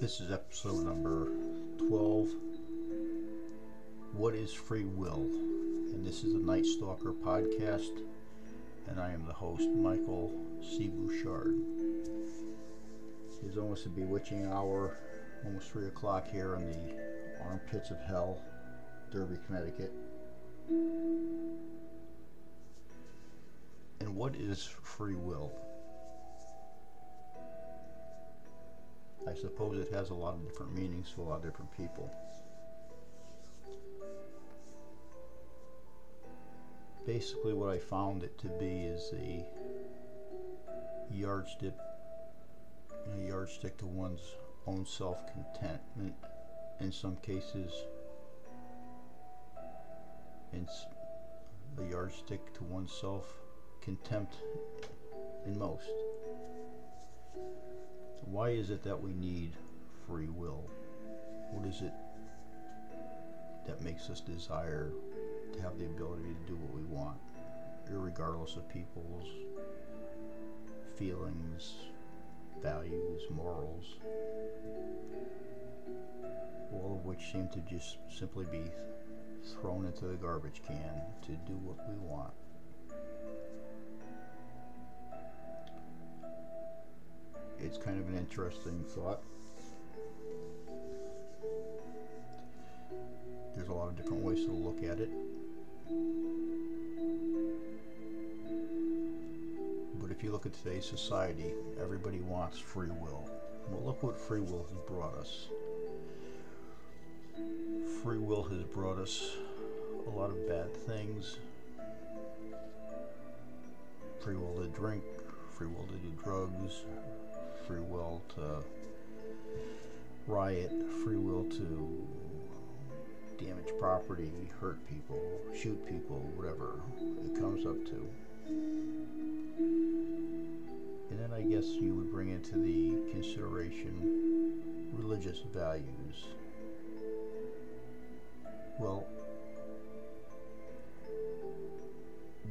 This is episode number 12. What is free will? And this is the Night Stalker podcast, and I am the host, Michael C. Bouchard. It's almost a bewitching hour, almost 3 o'clock here in the armpits of hell, Derby, Connecticut. Is free will? I suppose it has a lot of different meanings to a lot of different people. Basically, what I found it to be is a yardstick, a yardstick to one's own self-contentment. In some cases, it's a yardstick to one's self-contempt in most. Why is it that we need free will? What is it that makes us desire to have the ability to do what we want, regardless of people's feelings, values, morals, all of which seem to just simply be thrown into the garbage can to do what we want? It's kind of an interesting thought. There's a lot of different ways to look at it. But if you look at today's society, everybody wants free will. Well, look what free will has brought us. Free will has brought us a lot of bad things. Free will to drink, free will to do drugs, free will to riot, free will to damage property, hurt people, shoot people, whatever it comes up to. And then I guess you would bring into the consideration religious values. Well,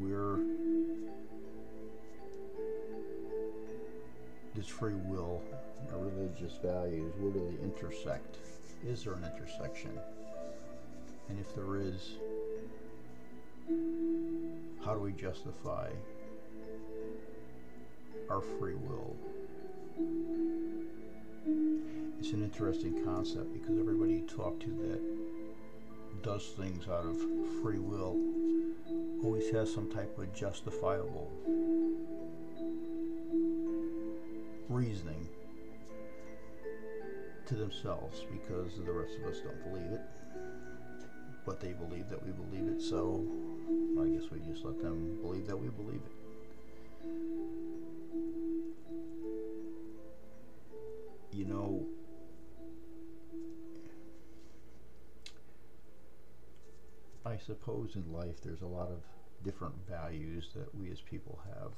we're does free will or religious values, where do they intersect? Is there an intersection? And if there is, how do we justify our free will? It's an interesting concept because everybody you talk to that does things out of free will always has some type of justifiable reasoning to themselves because the rest of us don't believe it. But they believe that we believe it, so I guess we just let them believe that we believe it. You know, I suppose in life there's a lot of different values that we as people have.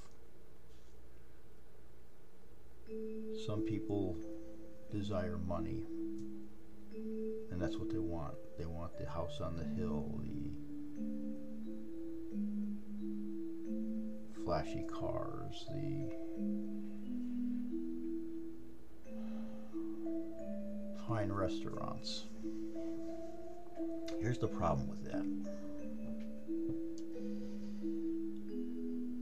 Some people desire money, and that's what they want. They want the house on the hill, the flashy cars, the fine restaurants. Here's the problem with that.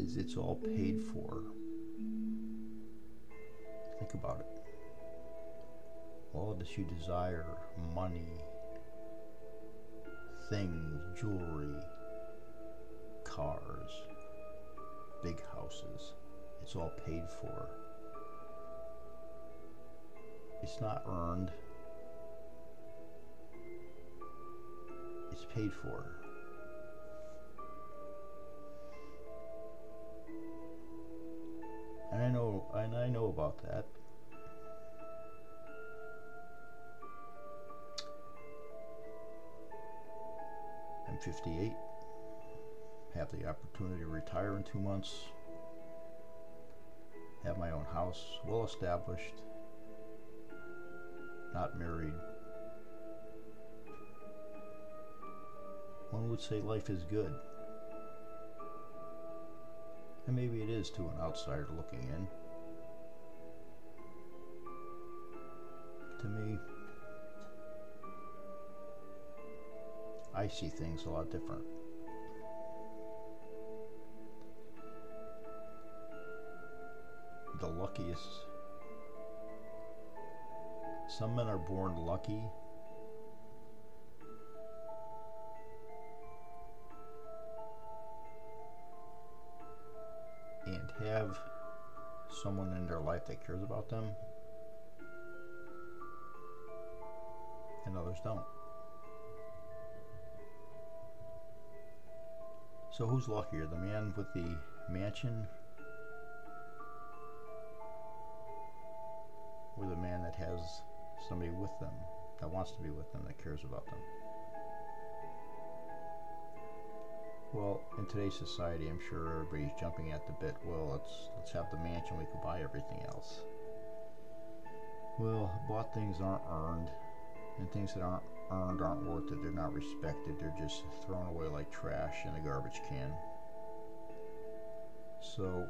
Is it's all paid for About it. All that you desire money, things, jewelry, cars, big houses it's all paid for. It's not earned, it's paid for. And I know, and I know about that. 58, have the opportunity to retire in two months, have my own house, well established, not married. One would say life is good. And maybe it is to an outsider looking in. To me, I see things a lot different. The luckiest. Some men are born lucky. And have someone in their life that cares about them, and others don't. So who's luckier, the man with the mansion or the man that has somebody with them, that wants to be with them, that cares about them? Well, in today's society, I'm sure everybody's jumping at the bit. Well, let's let's have the mansion. We could buy everything else. Well, bought things aren't earned, and things that aren't earned aren't worth it. They're not respected. They're just thrown away like trash in a garbage can. So,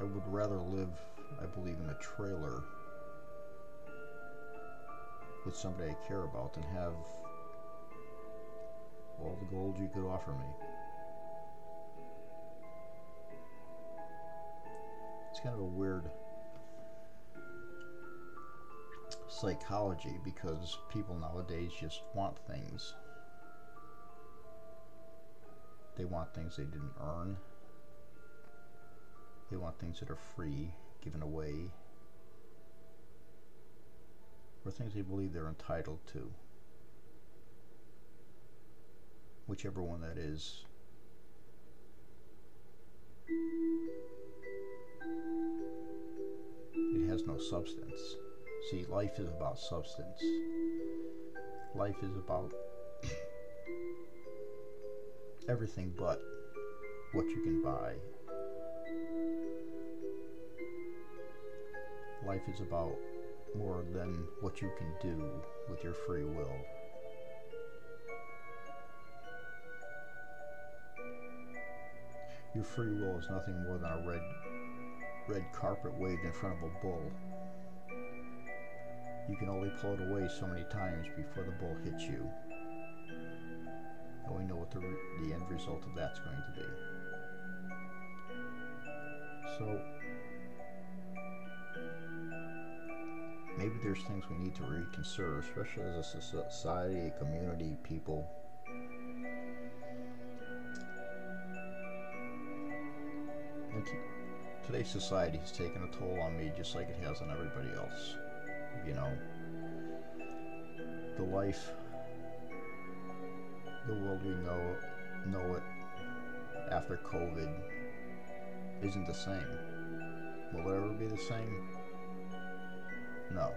I would rather live, I believe, in a trailer with somebody I care about than have all the gold you could offer me. It's kind of a weird psychology because people nowadays just want things. They want things they didn't earn. They want things that are free, given away, or things they believe they're entitled to. Whichever one that is. No substance. See, life is about substance. Life is about everything but what you can buy. Life is about more than what you can do with your free will. Your free will is nothing more than a red red carpet waved in front of a bull. You can only pull it away so many times before the bull hits you. And we know what the, the end result of that's going to be. So, maybe there's things we need to reconsider, especially as a society, a community, people. Today's society has taken a toll on me just like it has on everybody else. You know, the life, the world we know know it after COVID isn't the same. Will it ever be the same? No,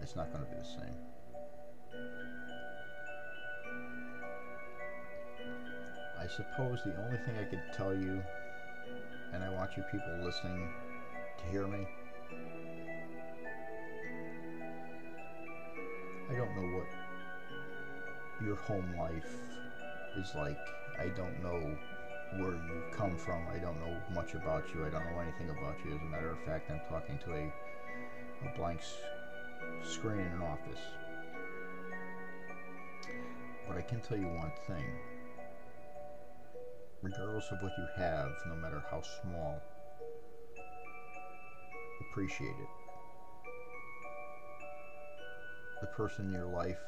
it's not going to be the same. I suppose the only thing I could tell you and I want you people listening to hear me. I don't know what your home life is like. I don't know where you come from. I don't know much about you. I don't know anything about you. As a matter of fact, I'm talking to a, a blank screen in an office. But I can tell you one thing regardless of what you have, no matter how small, appreciate it. The person in your life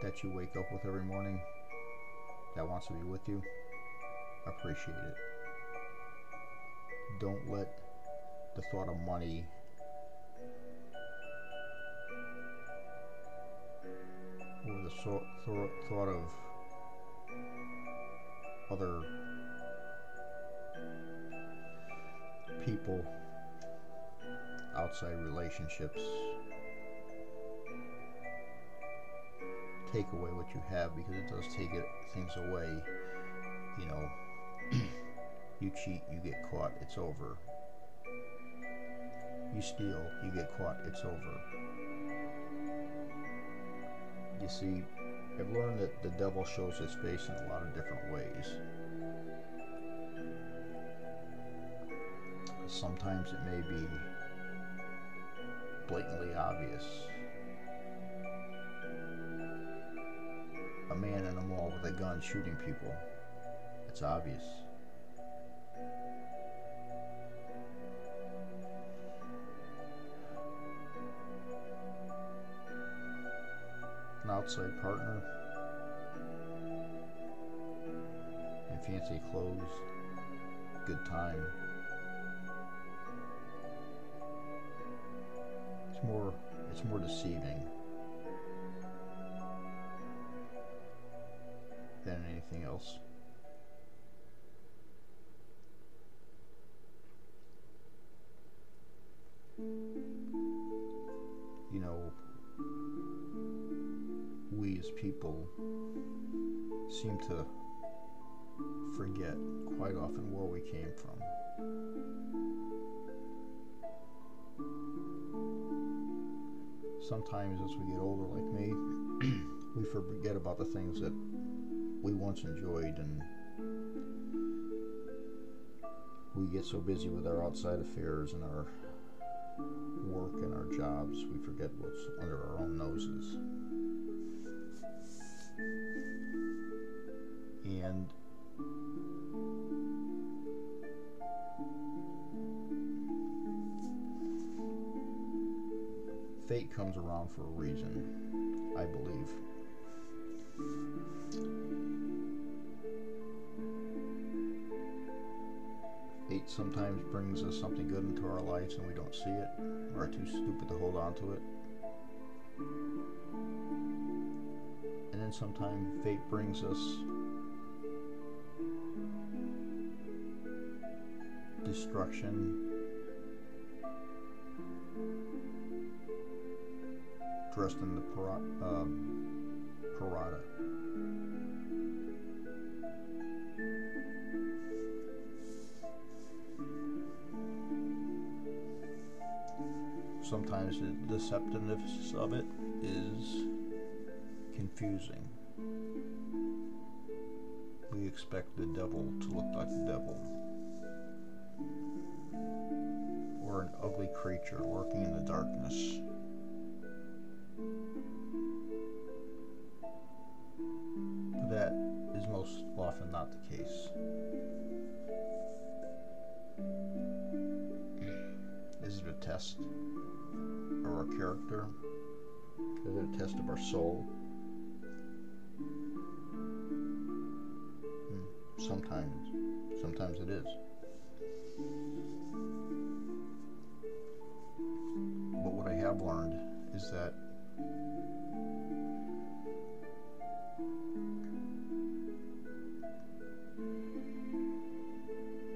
that you wake up with every morning that wants to be with you, appreciate it. Don't let the thought of money the thought of other people outside relationships take away what you have because it does take it, things away you know you cheat you get caught it's over you steal, you get caught, it's over. You see, I've learned that the devil shows his face in a lot of different ways. Sometimes it may be blatantly obvious. A man in a mall with a gun shooting people. It's obvious. Outside partner in fancy clothes, good time. It's more it's more deceiving than anything else. People seem to forget quite often where we came from. Sometimes as we get older, like me, we forget about the things that we once enjoyed and we get so busy with our outside affairs and our work and our jobs, we forget what's under our own noses. And fate comes around for a reason, I believe. Fate sometimes brings us something good into our lives and we don't see it, or are too stupid to hold on to it. And sometimes fate brings us destruction, dressed in the para- um, parada. Sometimes the deceptiveness of it is confusing. We expect the devil to look like the devil. Or an ugly creature lurking in the darkness. But that is most often not the case. Is it a test of our character? Is it a test of our soul? Sometimes. Sometimes it is. But what I have learned is that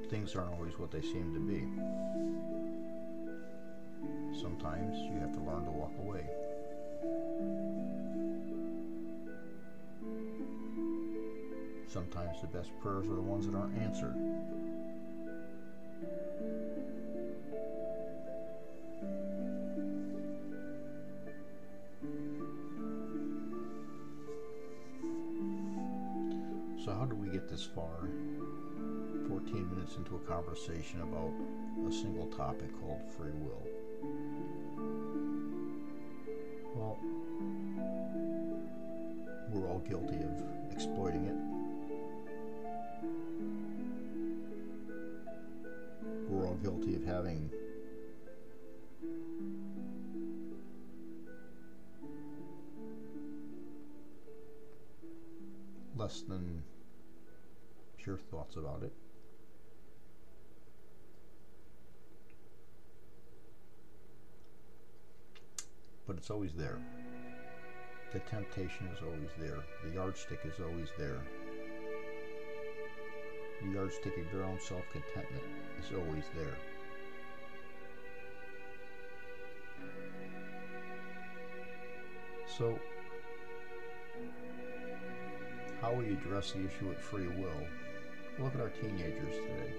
things aren't always what they seem to be. Sometimes you have to learn to walk away. Sometimes the best prayers are the ones that aren't answered. So, how do we get this far? 14 minutes into a conversation about a single topic called free will. Well, we're all guilty of exploiting it. Guilty of having less than pure thoughts about it. But it's always there. The temptation is always there. The yardstick is always there. The yardstick of your own self contentment is always there. So, how we address the issue of free will, look at our teenagers today.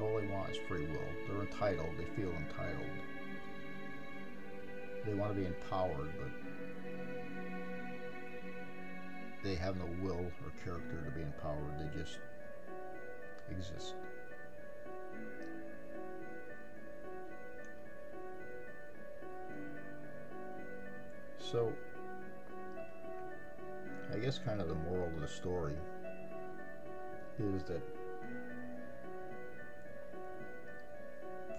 all they want is free will. They're entitled. They feel entitled. They want to be empowered, but they have no will or character to be empowered. They just exist. So, I guess kind of the moral of the story is that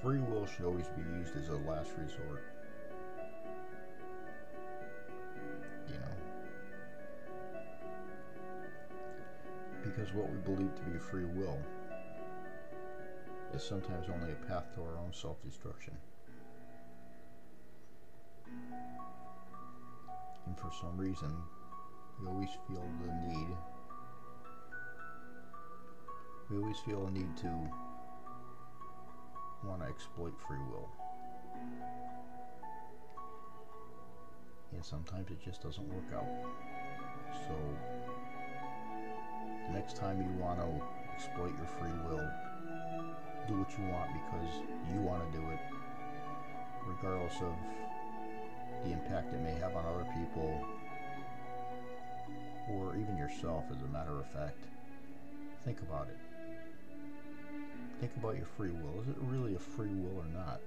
free will should always be used as a last resort. You know? Because what we believe to be free will is sometimes only a path to our own self destruction. And for some reason, we always feel the need, we always feel a need to want to exploit free will. And sometimes it just doesn't work out. So, the next time you want to exploit your free will, do what you want because you want to do it, regardless of the impact it may have on other people or even yourself, as a matter of fact. Think about it. Think about your free will. Is it really a free will or not?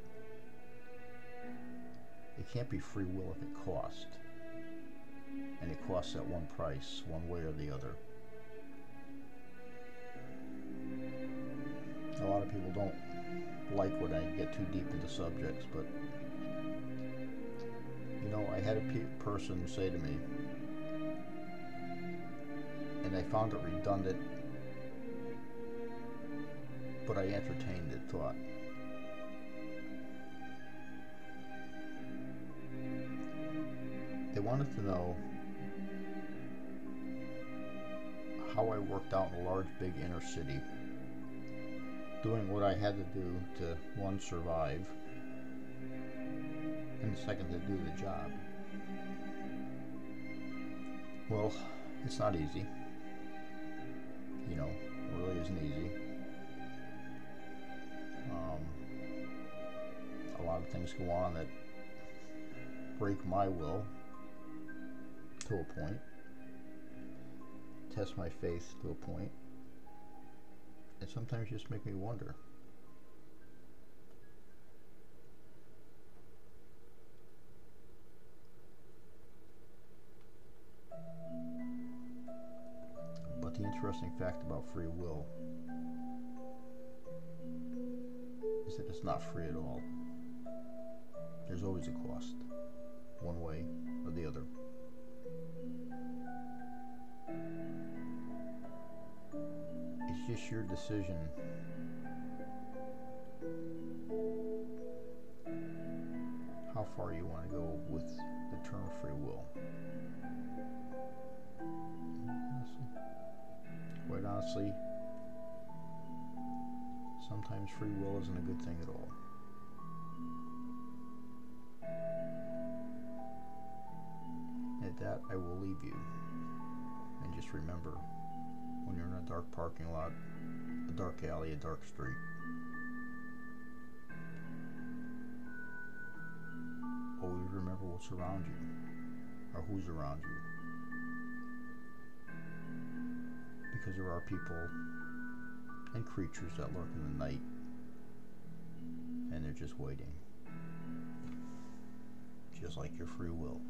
It can't be free will if it costs. And it costs at one price, one way or the other. A lot of people don't like when I get too deep into subjects, but you know, I had a pe- person say to me, and I found it redundant, but I entertained the thought. They wanted to know how I worked out in a large, big inner city, doing what I had to do to, one, survive, and second, to do the job. Well, it's not easy. You know, it really isn't easy. Um, a lot of things go on that break my will to a point, test my faith to a point, and sometimes just make me wonder. But the interesting fact about free will is that it's not free at all. There's always a cost, one way or the other. Just your decision how far you want to go with the term free will. Quite honestly, sometimes free will isn't a good thing at all. At that, I will leave you. And just remember when you're in a dark parking lot, a dark alley, a dark street, always remember what's around you or who's around you. Because there are people and creatures that lurk in the night and they're just waiting. Just like your free will.